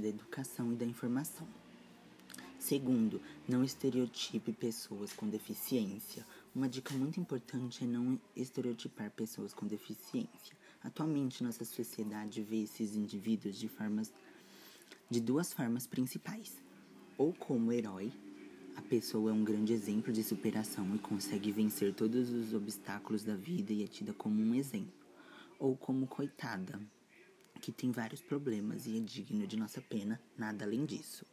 da educação e da informação. Segundo, não estereotipe pessoas com deficiência. Uma dica muito importante é não estereotipar pessoas com deficiência. Atualmente, nossa sociedade vê esses indivíduos de formas de duas formas principais: ou como herói, a pessoa é um grande exemplo de superação e consegue vencer todos os obstáculos da vida e é tida como um exemplo, ou como coitada, que tem vários problemas e é digno de nossa pena, nada além disso.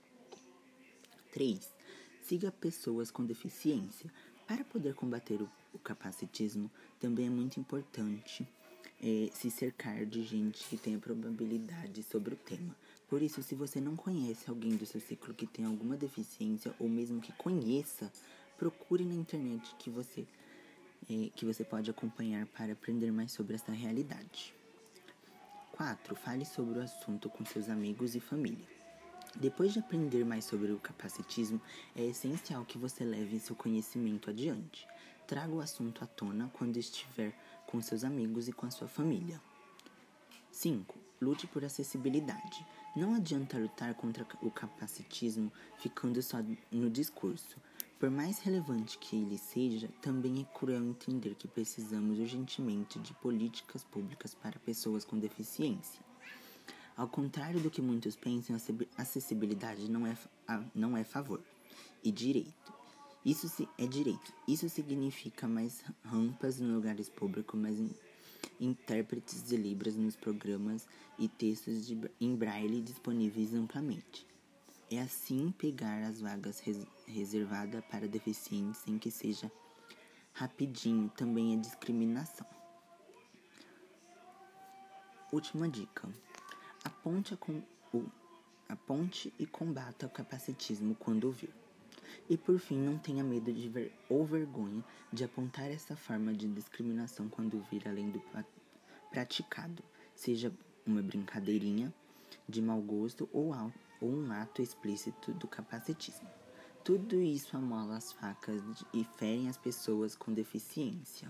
3. Siga pessoas com deficiência. Para poder combater o, o capacitismo, também é muito importante é, se cercar de gente que tenha probabilidade sobre o tema. Por isso, se você não conhece alguém do seu ciclo que tem alguma deficiência, ou mesmo que conheça, procure na internet que você, é, que você pode acompanhar para aprender mais sobre essa realidade. 4. Fale sobre o assunto com seus amigos e família. Depois de aprender mais sobre o capacitismo, é essencial que você leve seu conhecimento adiante. Traga o assunto à tona quando estiver com seus amigos e com a sua família. 5. Lute por acessibilidade. Não adianta lutar contra o capacitismo ficando só no discurso. Por mais relevante que ele seja, também é cruel entender que precisamos urgentemente de políticas públicas para pessoas com deficiência. Ao contrário do que muitos pensam, acessibilidade não é, não é favor e direito. Isso é direito. Isso significa mais rampas em lugares públicos, mais intérpretes de Libras nos programas e textos de, em braille disponíveis amplamente. É assim pegar as vagas res, reservadas para deficientes sem que seja rapidinho também é discriminação. Última dica. Aponte, com, o, aponte e combata o capacitismo quando ouvir. E por fim, não tenha medo de ver ou vergonha de apontar essa forma de discriminação quando vir além do praticado, seja uma brincadeirinha de mau gosto ou, ou um ato explícito do capacitismo. Tudo isso amola as facas e ferem as pessoas com deficiência.